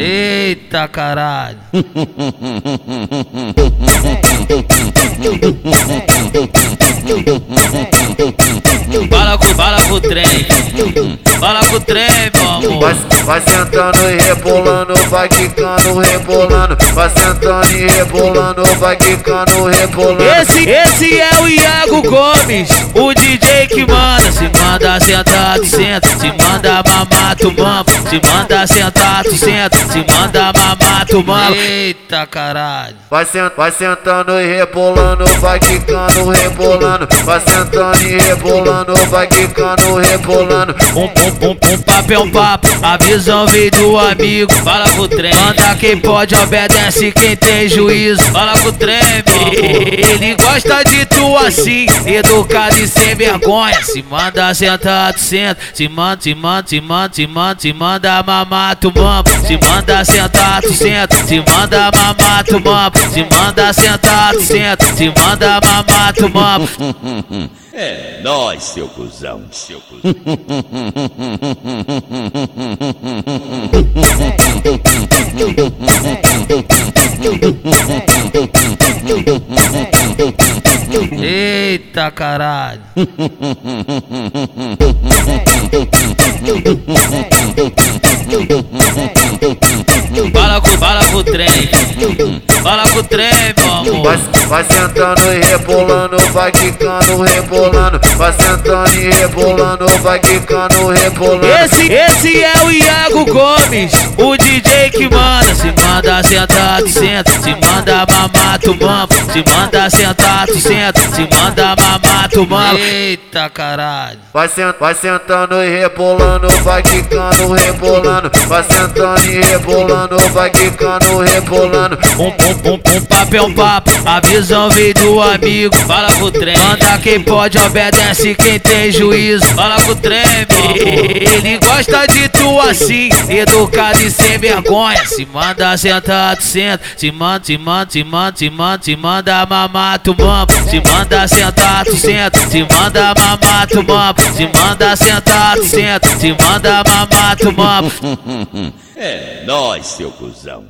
Eita caralho. Fala com, fala com o trem. Fala com o trem, meu amor. Vai, vai sentando e rebolando, vai quicando, rebolando. Vai sentando e rebolando, vai quicando, rebolando. Esse, esse é o Iago Gomes, o DJ que manda. Se manda sentar, tu senta. Se manda mamar, tu mama. Se manda sentar, tu senta. Se manda mamar, tu mama. Eita caralho. Vai, sent, vai sentando e rebolando, vai quicando, rebolando. Vai sentando e rebolando, vai quicando, rebolando. Um, um, um, um papo é um papo, a visão veio do amigo. Fala com o trem, manda quem pode, obedece quem tem juízo. Fala com o trem. Ele gosta de tu assim, educado e sem vergonha. Se manda sentar, tu senta. Se manda, se manda, se manda, se manda, se manda mamar, tu mama. Se manda sentar, tu senta. Se manda mamar, tu mama. Se manda sentar, tu senta. Se manda mamar, tu mama. É nóis, seu cuzão, seu cuzão. Eita caralho. Let's do it. Fala com o trem, meu amor. Vai, vai sentando e rebolando, vai quicando, rebolando. Vai sentando e rebolando, vai quicando, rebolando. Esse, esse é o Iago Gomes, o DJ que manda. Se manda sentar, tu senta. Se manda mamar, tu mama. Se manda sentar, tu senta. Se manda mamar, tu mama. Eita caralho. Vai, sent, vai sentando e rebolando, vai quicando, rebolando. Vai sentando e rebolando, vai quicando, rebolando. Um, um, um, papo é papo, a visão veio do amigo. Fala com o trem, manda quem pode, obedece quem tem juízo. Fala com o trem. Ele gosta de tu assim, educado e sem vergonha. Se manda sentar, tu senta. Se manda, se manda, se manda, se manda, se manda mamar, tu mama. Se manda sentar, tu senta. Se manda mamar, tu mama. Se manda sentar, tu senta. Se manda mamar, tu mama. É nóis, seu cuzão,